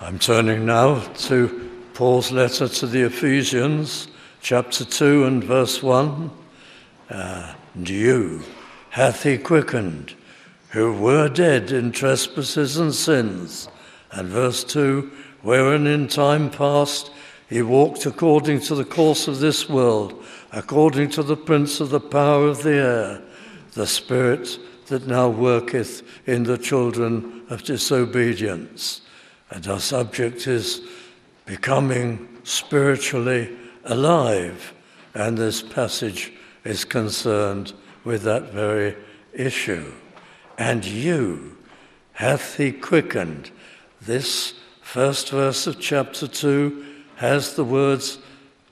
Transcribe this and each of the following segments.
I'm turning now to Paul's letter to the Ephesians, chapter 2 and verse 1. Uh, and you hath he quickened, who were dead in trespasses and sins. And verse 2 Wherein in time past he walked according to the course of this world, according to the prince of the power of the air, the spirit that now worketh in the children of disobedience and our subject is becoming spiritually alive. And this passage is concerned with that very issue. And you hath he quickened. This first verse of chapter 2 has the words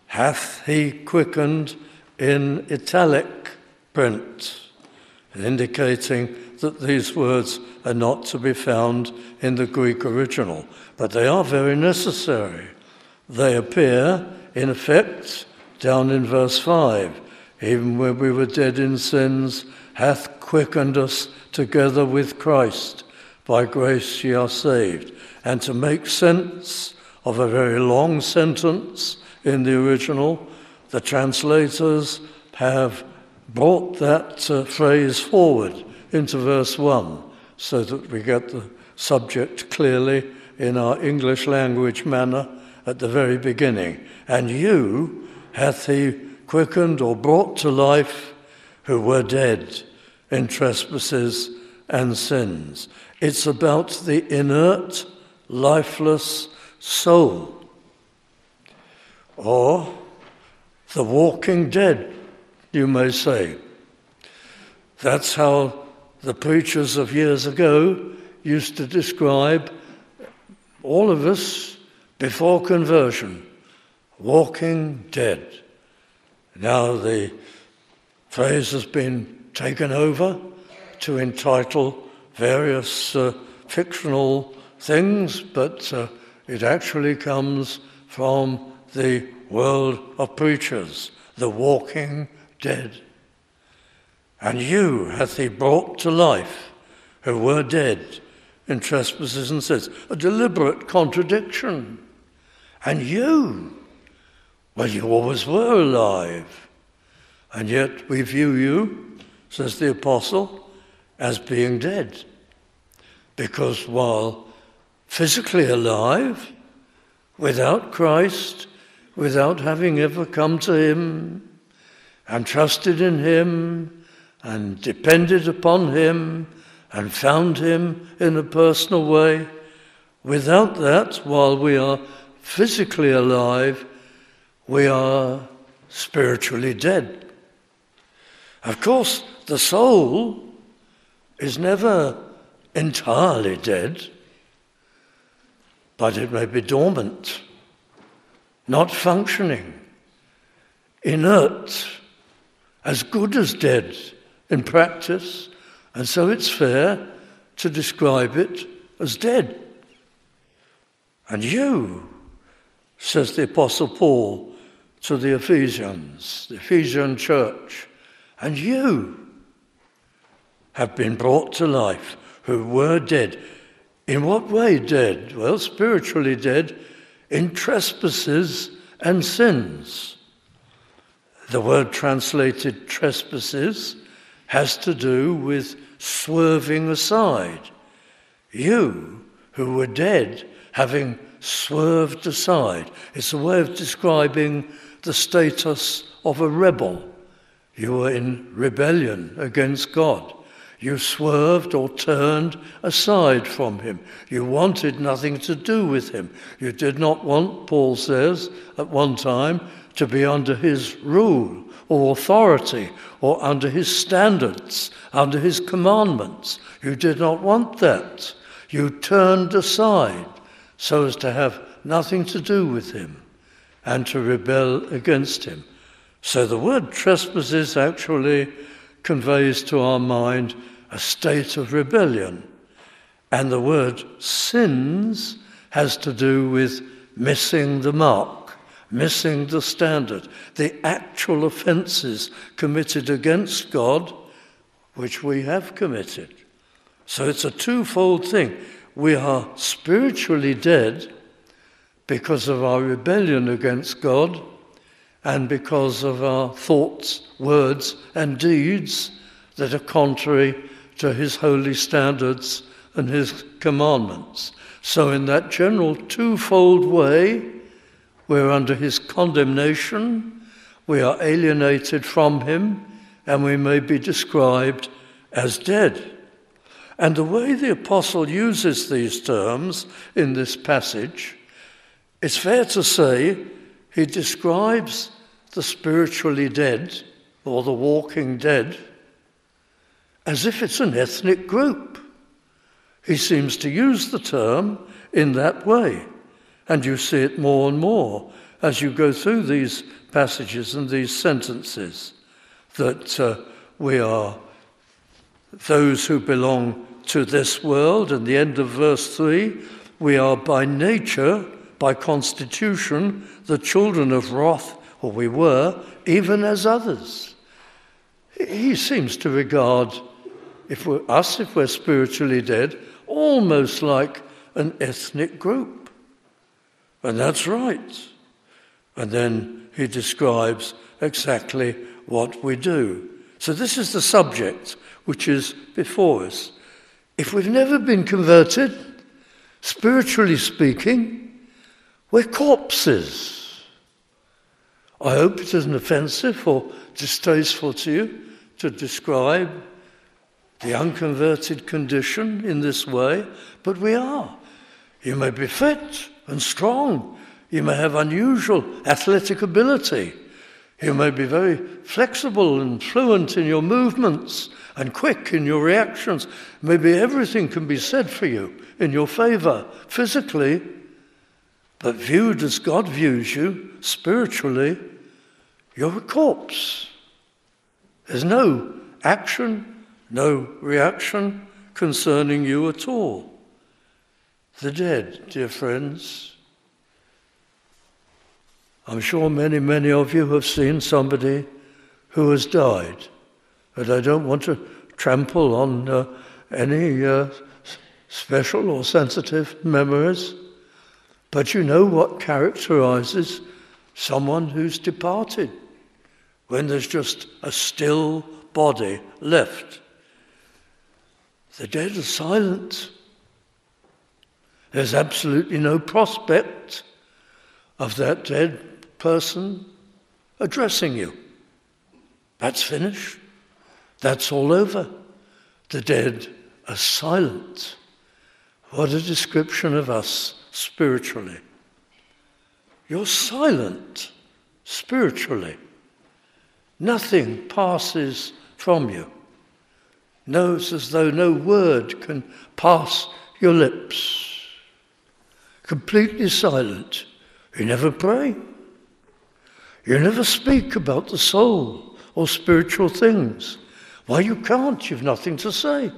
hath he quickened in italic print, indicating that these words are not to be found in the Greek original, but they are very necessary. They appear, in effect, down in verse 5 even when we were dead in sins, hath quickened us together with Christ. By grace ye are saved. And to make sense of a very long sentence in the original, the translators have brought that uh, phrase forward into verse 1 so that we get the subject clearly in our English language manner at the very beginning. And you hath he quickened or brought to life who were dead in trespasses and sins. It's about the inert, lifeless soul. Or the walking dead, you may say. That's how the preachers of years ago used to describe all of us before conversion walking dead. Now the phrase has been taken over to entitle various uh, fictional things, but uh, it actually comes from the world of preachers, the walking dead. And you hath he brought to life who were dead in trespasses and sins. A deliberate contradiction. And you, well, you always were alive. And yet we view you, says the apostle, as being dead. Because while physically alive, without Christ, without having ever come to Him and trusted in Him and depended upon Him and found Him in a personal way. Without that, while we are physically alive, we are spiritually dead. Of course, the soul is never entirely dead, but it may be dormant, not functioning, inert, as good as dead in practice, and so it's fair to describe it as dead. And you, says the Apostle Paul to the Ephesians, the Ephesian church, and you have been brought to life who were dead. In what way dead? Well, spiritually dead in trespasses and sins. The word translated trespasses has to do with swerving aside. You, who were dead, having swerved aside. It's a way of describing the status of a rebel. You were in rebellion against God. You swerved or turned aside from him. You wanted nothing to do with him. You did not want, Paul says, at one time, to be under his rule or authority or under his standards, under his commandments. You did not want that. You turned aside so as to have nothing to do with him and to rebel against him. So the word trespasses actually conveys to our mind a state of rebellion. And the word sins has to do with missing the mark missing the standard, the actual offences committed against God, which we have committed. So it's a twofold thing. We are spiritually dead because of our rebellion against God and because of our thoughts, words, and deeds that are contrary to His holy standards and His commandments. So, in that general twofold way, we're under His condemnation, we are alienated from Him, and we may be described as dead. And the way the apostle uses these terms in this passage, it's fair to say he describes the spiritually dead or the walking dead as if it's an ethnic group. He seems to use the term in that way, and you see it more and more as you go through these passages and these sentences that uh, we are those who belong to this world. And the end of verse 3 we are by nature, by constitution, the children of wrath or we were, even as others. He seems to regard if us, if we're spiritually dead, almost like an ethnic group. And that's right. And then he describes exactly what we do. So, this is the subject which is before us. If we've never been converted, spiritually speaking, we're corpses. I hope it isn't offensive or distasteful to you to describe the unconverted condition in this way, but we are. You may be fit and strong. You may have unusual athletic ability. You may be very flexible and fluent in your movements and quick in your reactions. Maybe everything can be said for you in your favor physically, but viewed as God views you spiritually, you're a corpse. There's no action, no reaction concerning you at all. The dead, dear friends. I'm sure many, many of you have seen somebody who has died. And I don't want to trample on uh, any uh, special or sensitive memories. But you know what characterizes someone who's departed when there's just a still body left. The dead are silent. There's absolutely no prospect of that dead person addressing you. That's finished. That's all over. The dead are silent. What a description of us spiritually. You're silent spiritually. Nothing passes from you. Knows as though no word can pass your lips. Completely silent. You never pray. You never speak about the soul or spiritual things. Why, you can't. You've nothing to say.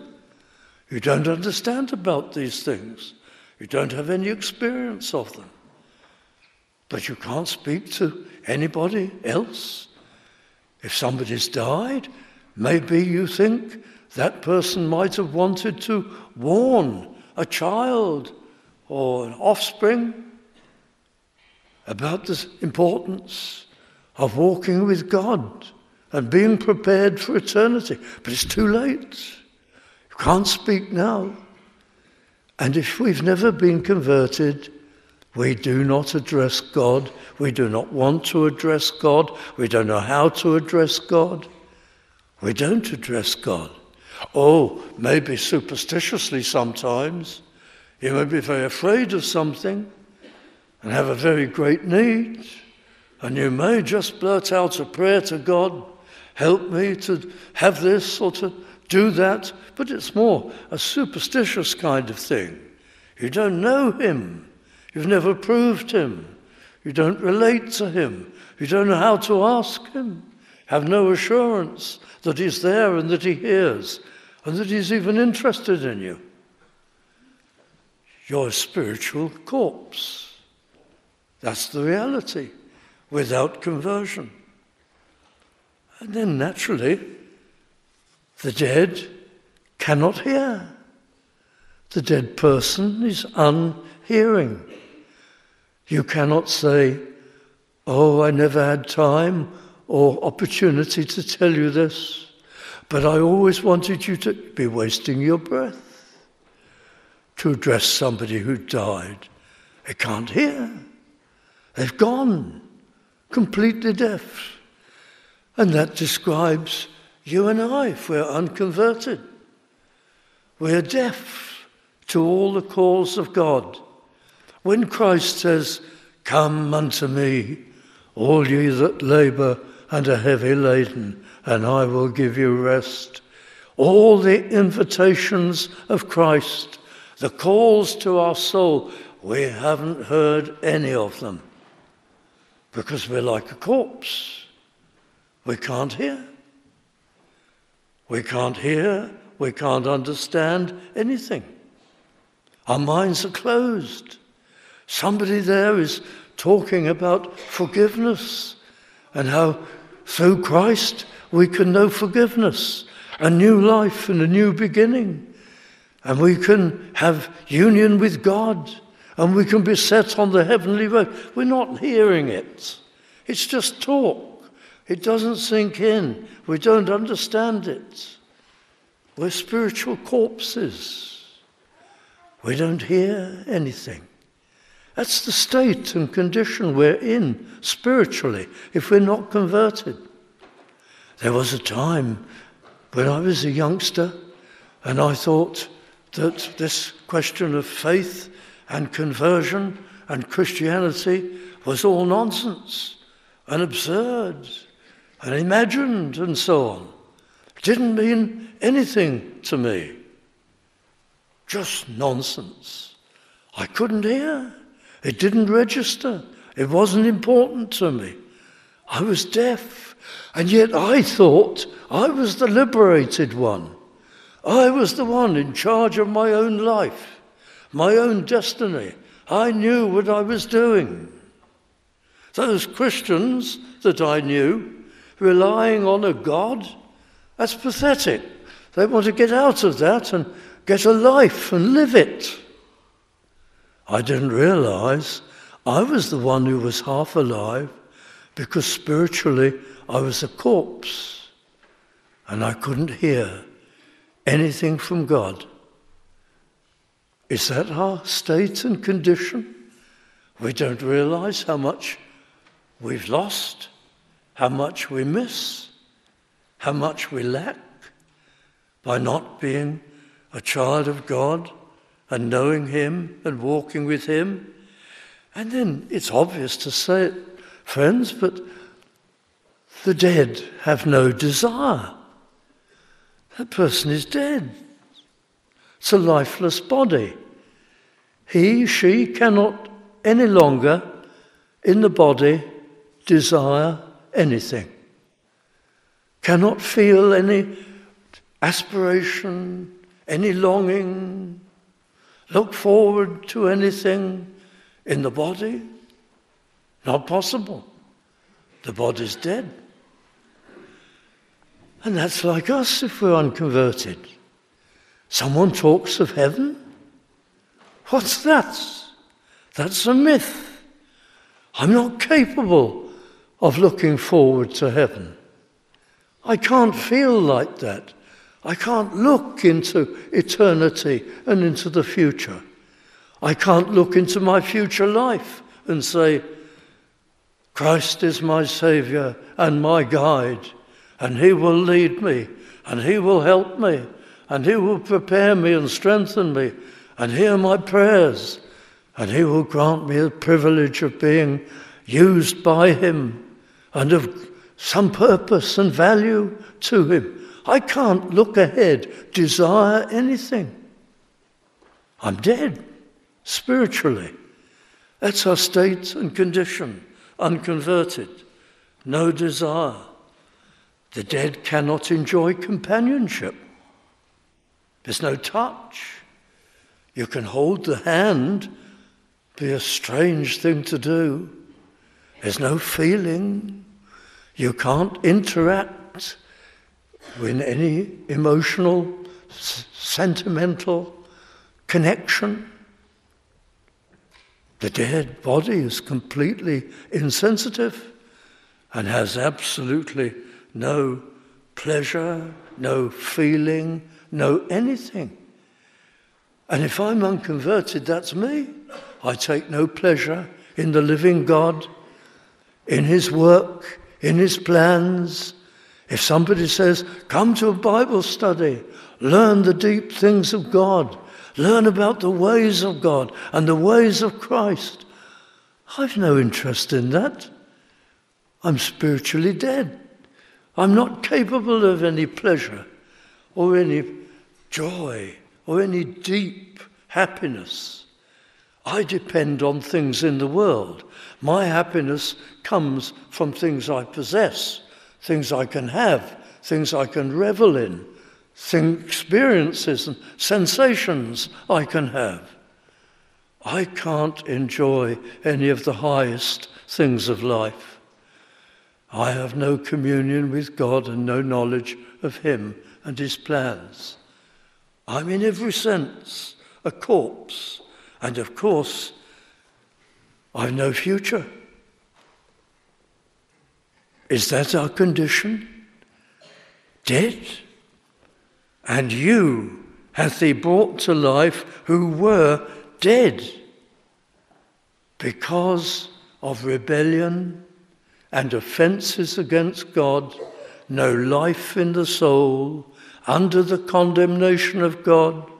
You don't understand about these things. You don't have any experience of them. But you can't speak to anybody else. If somebody's died, maybe you think that person might have wanted to warn a child or an offspring about the importance of walking with God and being prepared for eternity. But it's too late. You can't speak now. And if we've never been converted, we do not address God. We do not want to address God. We don't know how to address God. We don't address God. Oh, maybe superstitiously sometimes. You may be very afraid of something and have a very great need. And you may just blurt out a prayer to God help me to have this or to do that. But it's more a superstitious kind of thing. You don't know Him. You've never proved him. You don't relate to him. You don't know how to ask him. Have no assurance that he's there and that he hears and that he's even interested in you. You're spiritual corpse. That's the reality without conversion. And then naturally, the dead cannot hear. The dead person is unhearing. You cannot say, Oh, I never had time or opportunity to tell you this, but I always wanted you to be wasting your breath to address somebody who died. They can't hear. They've gone, completely deaf. And that describes you and I if we're unconverted. We're deaf to all the calls of God. When Christ says, Come unto me, all ye that labour and are heavy laden, and I will give you rest. All the invitations of Christ, the calls to our soul, we haven't heard any of them because we're like a corpse. We can't hear. We can't hear. We can't understand anything. Our minds are closed. Somebody there is talking about forgiveness and how through Christ we can know forgiveness, a new life and a new beginning. And we can have union with God and we can be set on the heavenly road. We're not hearing it, it's just talk. It doesn't sink in. We don't understand it. We're spiritual corpses. We don't hear anything. That's the state and condition we're in spiritually if we're not converted. There was a time when I was a youngster and I thought that this question of faith and conversion and Christianity was all nonsense and absurd and imagined and so on. Didn't mean anything to me. Just nonsense. I couldn't hear. It didn't register. It wasn't important to me. I was deaf. And yet I thought I was the liberated one. I was the one in charge of my own life, my own destiny. I knew what I was doing. Those Christians that I knew, relying on a God, that's pathetic. They want to get out of that and get a life and live it. I didn't realize I was the one who was half alive because spiritually I was a corpse and I couldn't hear anything from God. Is that our state and condition? We don't realize how much we've lost, how much we miss, how much we lack by not being a child of God and knowing Him and walking with Him. And then it's obvious to say it, friends, but the dead have no desire. That person is dead. It's a lifeless body. He, she cannot any longer in the body desire anything, cannot feel any aspiration, any longing, look forward to anything in the body? Not possible. The body's dead. And that's like us if we're unconverted. Someone talks of heaven. What's that? That's a myth. I'm not capable of looking forward to heaven. I can't feel like that. I can't look into eternity and into the future. I can't look into my future life and say, Christ is my Saviour and my guide, and He will lead me, and He will help me, and He will prepare me and strengthen me, and hear my prayers, and He will grant me the privilege of being used by Him and of some purpose and value to Him. I can't look ahead, desire anything. I'm dead spiritually. That's our state and condition, unconverted, no desire. The dead cannot enjoy companionship. There's no touch. You can hold the hand, be a strange thing to do. There's no feeling. You can't interact with any emotional, s- sentimental connection. The dead body is completely insensitive and has absolutely no pleasure, no feeling, no anything. And if I'm unconverted, that's me. I take no pleasure in the living God, in His work, in His plans. If somebody says, Come to a Bible study, learn the deep things of God, learn about the ways of God and the ways of Christ, I've no interest in that. I'm spiritually dead. I'm not capable of any pleasure or any joy or any deep happiness. I depend on things in the world. My happiness comes from things I possess, things I can have, things I can revel in, experiences and sensations I can have. I can't enjoy any of the highest things of life. I have no communion with God and no knowledge of Him and His plans. I'm in every sense a corpse. And of course, I've no future. Is that our condition? Dead? And you hath he brought to life who were dead because of rebellion and offences against God, no life in the soul, under the condemnation of God.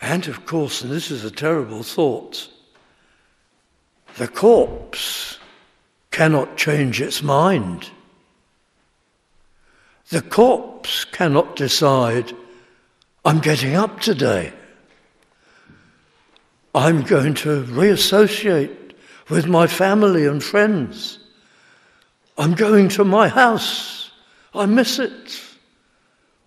And of course, and this is a terrible thought, the corpse cannot change its mind. The corpse cannot decide, I'm getting up today. I'm going to reassociate with my family and friends. I'm going to my house. I miss it.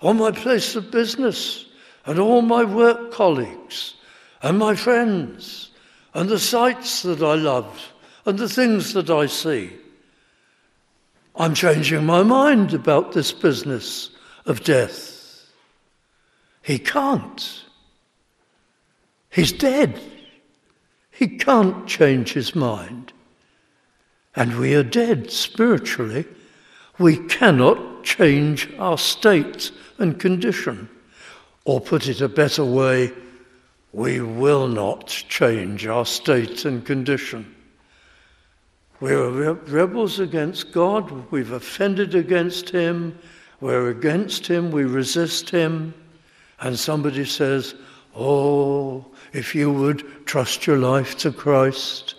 On my place of business, and all my work colleagues, and my friends, and the sights that I love, and the things that I see. I'm changing my mind about this business of death. He can't. He's dead. He can't change his mind. And we are dead spiritually. We cannot change our state and condition. Or put it a better way, we will not change our state and condition. We're rebels against God, we've offended against Him, we're against Him, we resist Him, and somebody says, Oh, if you would trust your life to Christ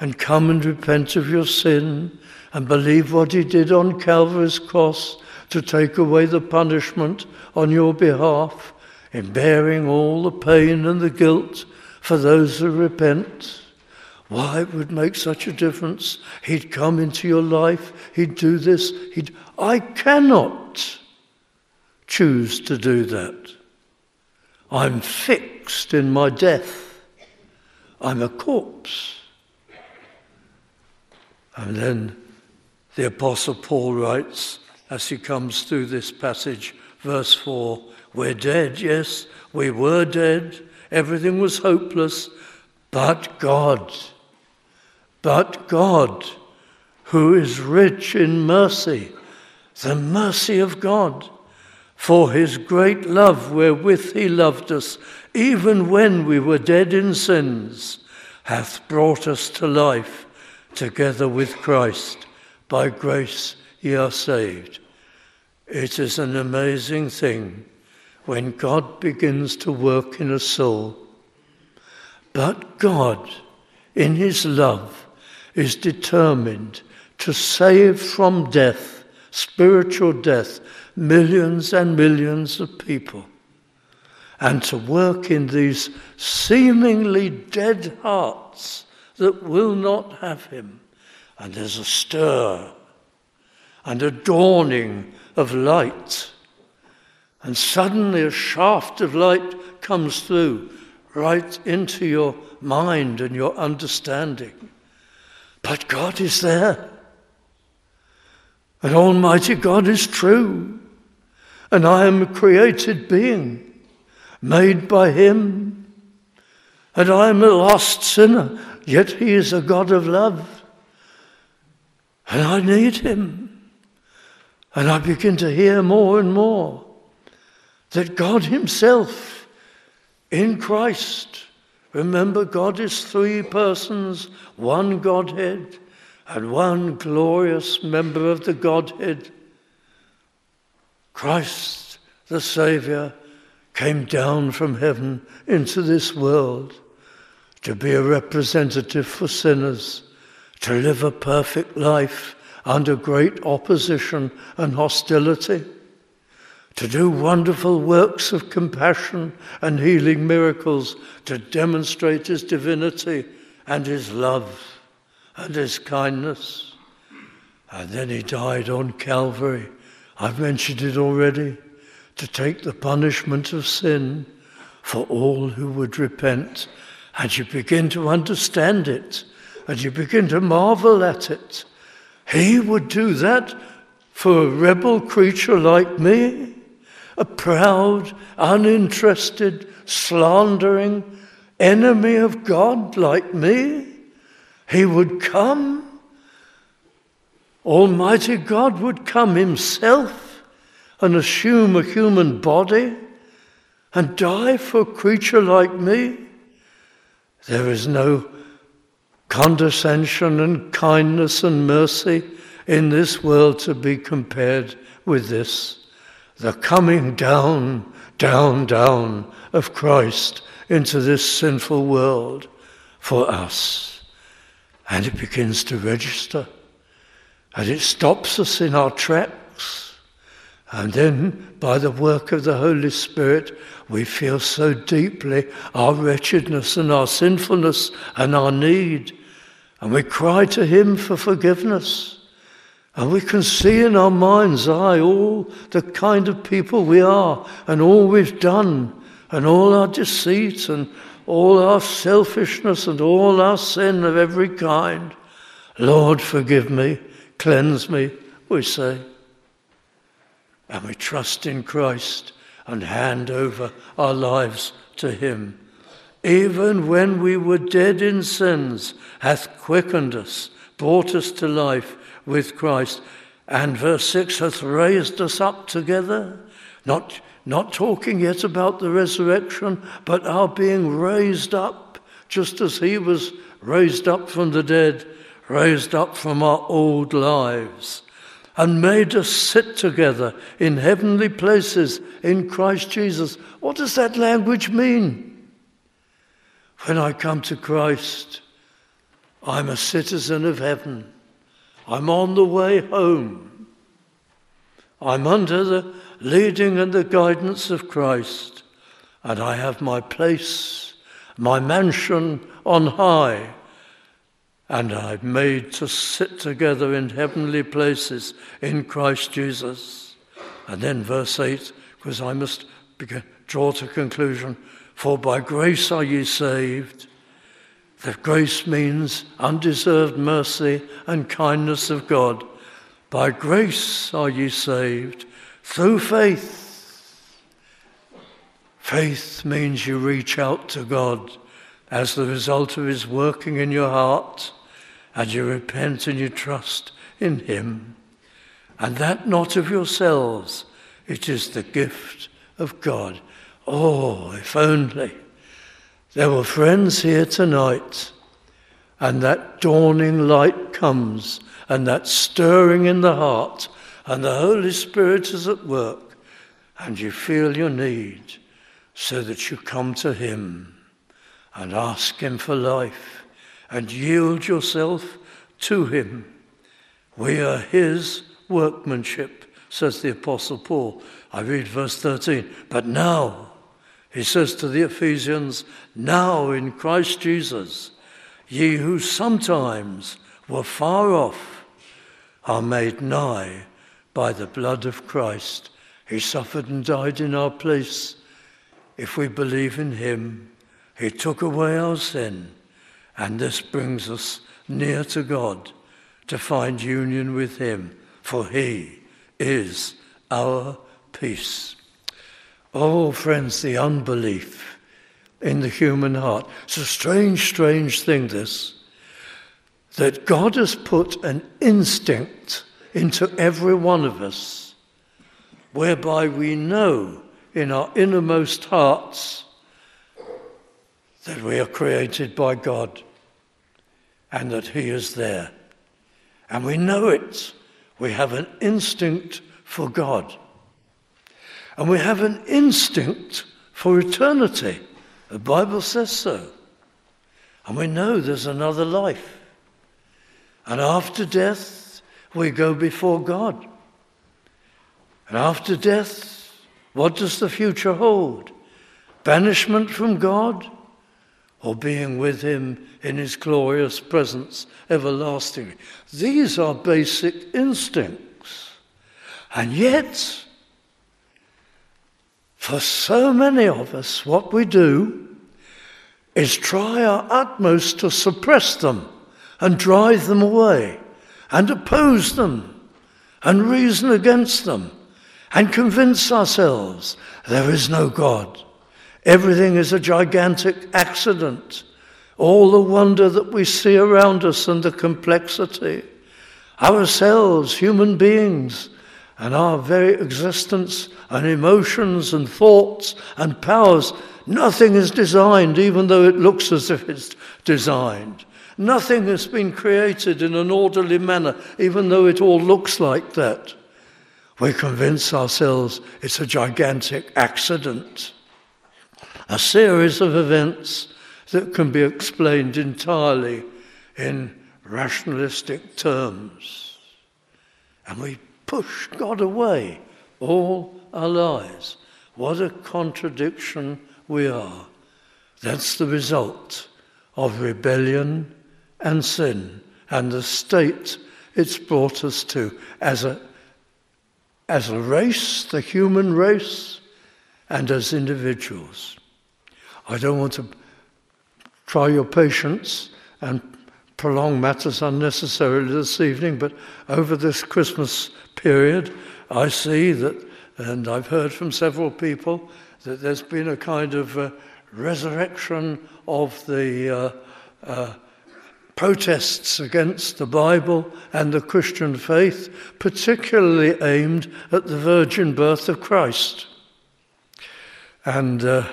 and come and repent of your sin and believe what he did on Calvary's cross to take away the punishment on your behalf, in bearing all the pain and the guilt for those who repent. Why it would make such a difference? He'd come into your life, he'd do this, he'd I cannot choose to do that. I'm fixed in my death. I'm a corpse. And then the Apostle Paul writes, as he comes through this passage, verse 4 We're dead, yes, we were dead, everything was hopeless, but God, but God, who is rich in mercy, the mercy of God, for his great love wherewith he loved us, even when we were dead in sins, hath brought us to life together with Christ. By grace ye are saved. It is an amazing thing when God begins to work in a soul. But God, in His love, is determined to save from death, spiritual death, millions and millions of people, and to work in these seemingly dead hearts that will not have Him and there's a stir and a dawning of light. And suddenly a shaft of light comes through right into your mind and your understanding. But God is there. And Almighty God is true. And I am a created being, made by Him. And I am a lost sinner, yet He is a God of love. And I need Him. And I begin to hear more and more that God Himself in Christ, remember, God is three persons, one Godhead, and one glorious member of the Godhead. Christ, the Saviour, came down from heaven into this world to be a representative for sinners, to live a perfect life under great opposition and hostility, to do wonderful works of compassion and healing miracles to demonstrate his divinity and his love and his kindness. And then he died on Calvary. I've mentioned it already to take the punishment of sin for all who would repent. And you begin to understand it and you begin to marvel at it. He would do that for a rebel creature like me, a proud, uninterested, slandering enemy of God like me. He would come. Almighty God would come Himself and assume a human body and die for a creature like me. There is no condescension and kindness and mercy in this world to be compared with this. The coming down, down, down of Christ into this sinful world for us. And it begins to register. And it stops us in our tracks. And then, by the work of the Holy Spirit, we feel so deeply our wretchedness and our sinfulness and our need. And we cry to Him for forgiveness. And we can see in our mind's eye all the kind of people we are and all we've done and all our deceit and all our selfishness and all our sin of every kind. Lord, forgive me, cleanse me, we say. And we trust in Christ and hand over our lives to Him. Even when we were dead in sins, hath quickened us, brought us to life with Christ. And verse 6 hath raised us up together, not, not talking yet about the resurrection, but our being raised up, just as He was raised up from the dead, raised up from our old lives and made us sit together in heavenly places in Christ Jesus. What does that language mean? When I come to Christ, I'm a citizen of heaven. I'm on the way home. I'm under the leading and the guidance of Christ, and I have my place, my mansion on high and I'm made to sit together in heavenly places in Christ Jesus. And then verse 8, because I must begin, draw to conclusion, for by grace are ye saved. That grace means undeserved mercy and kindness of God. By grace are ye saved through faith. Faith means you reach out to God as the result of His working in your heart and you repent and you trust in Him. And that not of yourselves, it is the gift of God. Oh, if only there were friends here tonight, and that dawning light comes, and that stirring in the heart, and the Holy Spirit is at work, and you feel your need, so that you come to Him and ask Him for life and yield yourself to him. We are his workmanship, says the Apostle Paul. I read verse 13. But now, he says to the Ephesians, now in Christ Jesus, ye who sometimes were far off are made nigh by the blood of Christ. He suffered and died in our place. If we believe in him, he took away our sin and this brings us near to God to find union with Him, for He is our peace. Oh, friends, the unbelief in the human heart. It's a strange, strange thing, this, that God has put an instinct into every one of us whereby we know in our innermost hearts that we are created by God and that He is there. And we know it. We have an instinct for God. And we have an instinct for eternity. The Bible says so. And we know there's another life. And after death, we go before God. And after death, what does the future hold? Banishment from God or being with Him in His glorious presence everlastingly? These are basic instincts. And yet, for so many of us, what we do is try our utmost to suppress them and drive them away and oppose them and reason against them and convince ourselves there is no God. Everything is a gigantic accident. All the wonder that we see around us and the complexity. Ourselves, human beings, and our very existence and emotions and thoughts and powers, nothing is designed, even though it looks as if it's designed. Nothing has been created in an orderly manner, even though it all looks like that. We convince ourselves it's a gigantic accident, a series of events that can be explained entirely in rationalistic terms. And we push God away all our lives. What a contradiction we are. That's the result of rebellion and sin and the state it's brought us to as a, as a race, the human race, and as individuals. I don't want to try your patience and prolong matters unnecessarily this evening, but over this Christmas period, I see that, and I've heard from several people, that there's been a kind of uh, resurrection of the uh, uh, protests against the Bible and the Christian faith, particularly aimed at the virgin birth of Christ. And uh,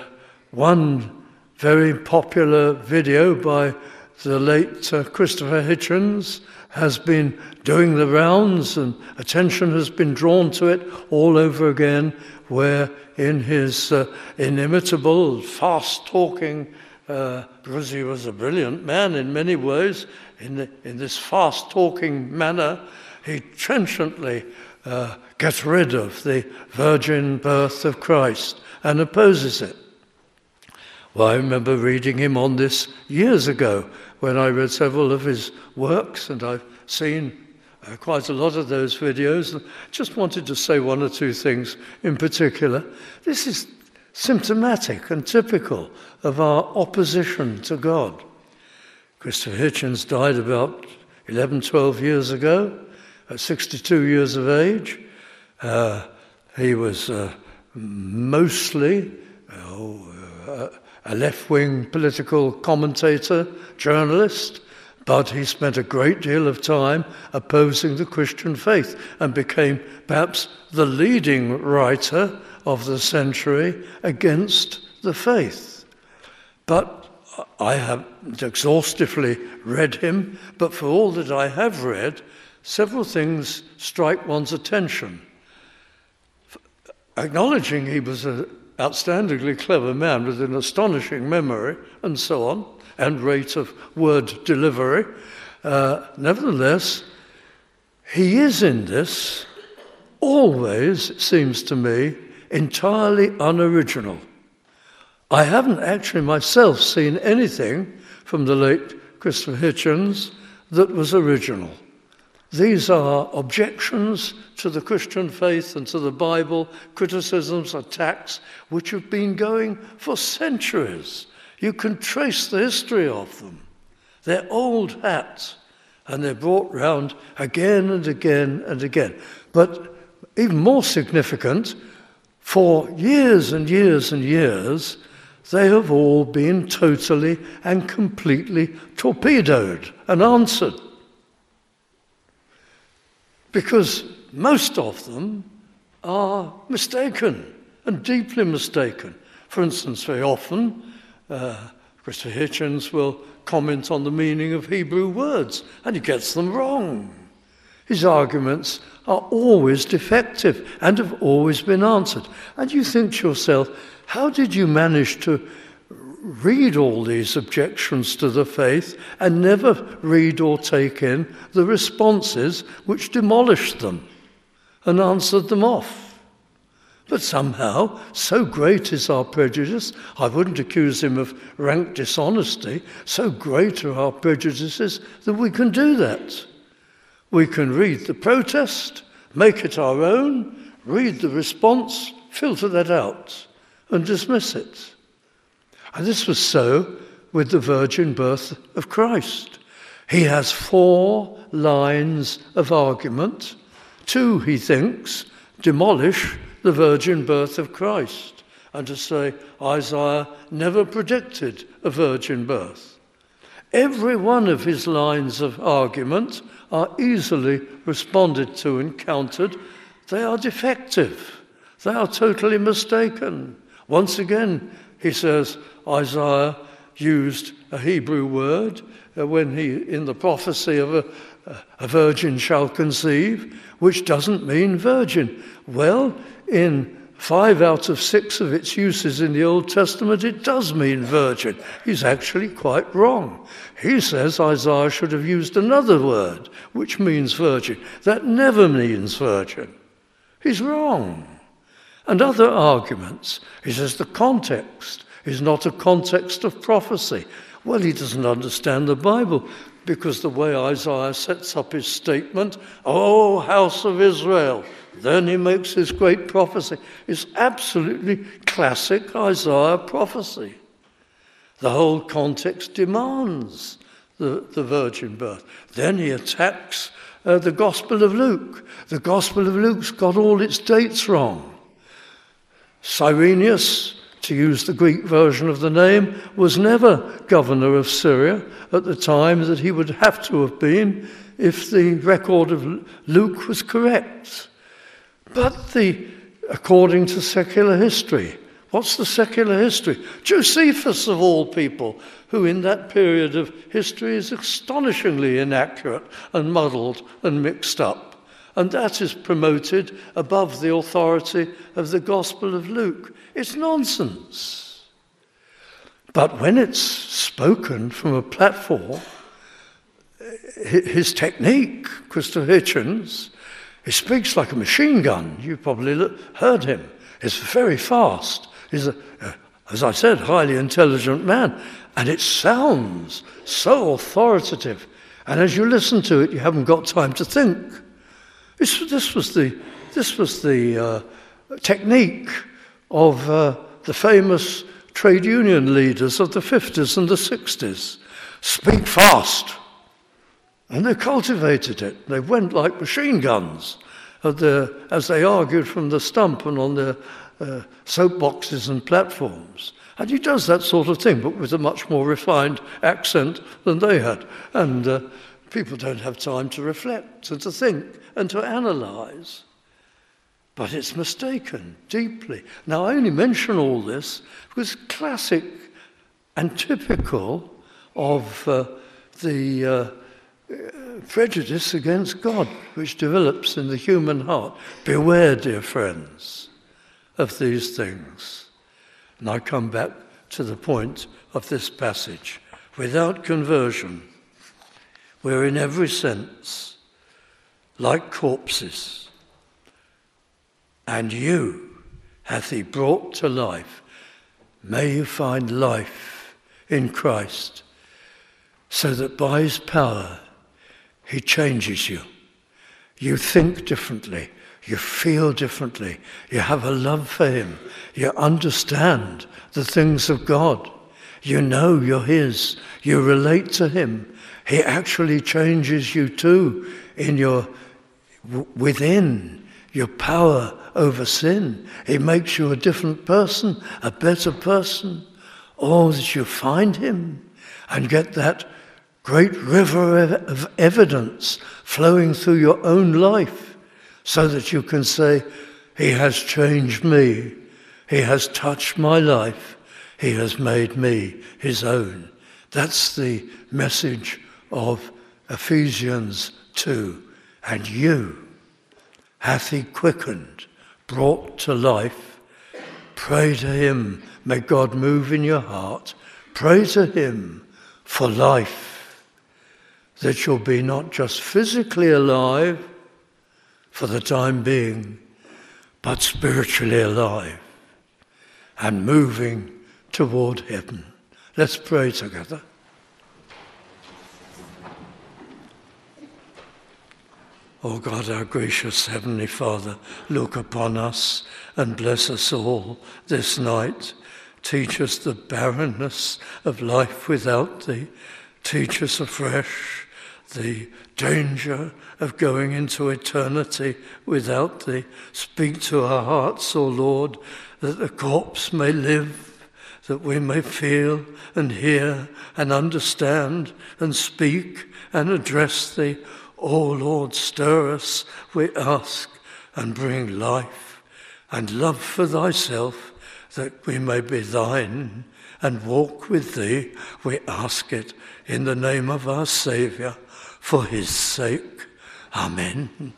one very popular video by the late uh, Christopher Hitchens has been doing the rounds, and attention has been drawn to it all over again, where in his uh, inimitable, fast talking, uh, because he was a brilliant man in many ways, in, the, in this fast talking manner, he trenchantly uh, gets rid of the virgin birth of Christ and opposes it. Well, I remember reading him on this years ago when I read several of his works, and I've seen uh, quite a lot of those videos. Just wanted to say one or two things in particular. This is symptomatic and typical of our opposition to God. Christopher Hitchens died about 11, 12 years ago, at 62 years of age. Uh, he was uh, mostly uh, a left wing political commentator, journalist, but he spent a great deal of time opposing the Christian faith and became perhaps the leading writer of the century against the faith. But I have exhaustively read him, but for all that I have read, several things strike one's attention. Acknowledging he was an outstandingly clever man with an astonishing memory and so on, and rate of word delivery. Uh, nevertheless, he is in this always, it seems to me, entirely unoriginal. I haven't actually myself seen anything from the late Christopher Hitchens that was original. These are objections to the Christian faith and to the Bible, criticisms, attacks, which have been going for centuries. You can trace the history of them. They're old hats, and they're brought round again and again and again. But even more significant, for years and years and years, they have all been totally and completely torpedoed and answered. Because most of them are mistaken and deeply mistaken. For instance, very often, uh, Christopher Hitchens will comment on the meaning of Hebrew words, and he gets them wrong. His arguments are always defective and have always been answered. And you think to yourself, how did you manage to read all these objections to the faith and never read or take in the responses which demolished them and answered them off? But somehow, so great is our prejudice, I wouldn't accuse him of rank dishonesty, so great are our prejudices that we can do that. We can read the protest, make it our own, read the response, filter that out, and dismiss it. And this was so with the virgin birth of Christ. He has four lines of argument. Two, he thinks, demolish the virgin birth of Christ, and to say Isaiah never predicted a virgin birth. Every one of his lines of argument are easily responded to and countered. They are defective. They are totally mistaken. Once again, he says Isaiah used a Hebrew word uh, when he, in the prophecy of a, a virgin shall conceive, which doesn't mean virgin. Well, in five out of six of its uses in the Old Testament, it does mean virgin. He's actually quite wrong. He says Isaiah should have used another word, which means virgin. That never means virgin. He's wrong. And other arguments, he says the context is not a context of prophecy. Well, he doesn't understand the Bible because the way Isaiah sets up his statement, Oh, house of Israel, then he makes his great prophecy. It's absolutely classic Isaiah prophecy. The whole context demands the, the virgin birth. Then he attacks uh, the Gospel of Luke. The Gospel of Luke's got all its dates wrong. Cyrenius, to use the Greek version of the name, was never governor of Syria at the time that he would have to have been if the record of Luke was correct. But the, according to secular history, what's the secular history? Josephus, of all people, who in that period of history is astonishingly inaccurate and muddled and mixed up. And that is promoted above the authority of the Gospel of Luke. It's nonsense. But when it's spoken from a platform, his technique, Christopher Hitchens, he speaks like a machine gun. You probably heard him. He's very fast. He's, a, uh, as I said, highly intelligent man. And it sounds so authoritative. And as you listen to it, you haven't got time to think. This, was the, this was the uh, technique of uh, the famous trade union leaders of the 50s and the 60s. Speak fast. And they cultivated it. They went like machine guns the, as they argued from the stump and on their uh, soapboxes and platforms. And he does that sort of thing, but with a much more refined accent than they had. And uh, people don't have time to reflect and to think and to analyze. But it's mistaken deeply. Now, I only mention all this because classic and typical of uh, the uh, prejudice against God which develops in the human heart. Beware, dear friends, of these things. And I come back to the point of this passage. Without conversion, we're in every sense like corpses, and you hath he brought to life. May you find life in Christ, so that by his power he changes you. You think differently. You feel differently. You have a love for Him. You understand the things of God. You know you're His. You relate to Him. He actually changes you too in your within your power over sin. He makes you a different person, a better person. Oh, that you find him and get that great river of evidence flowing through your own life so that you can say, He has changed me. He has touched my life. He has made me his own. That's the message of Ephesians 2. And you hath he quickened, brought to life. Pray to him. May God move in your heart. Pray to him for life, that you'll be not just physically alive for the time being, but spiritually alive and moving toward heaven. Let's pray together. O God, our gracious Heavenly Father, look upon us and bless us all this night. Teach us the barrenness of life without Thee. Teach us afresh the danger of going into eternity without Thee. Speak to our hearts, O Lord, that the corpse may live, that we may feel and hear and understand and speak and address Thee O Lord, stir us, we ask, and bring life and love for thyself, that we may be thine and walk with thee. We ask it in the name of our Saviour, for his sake. Amen.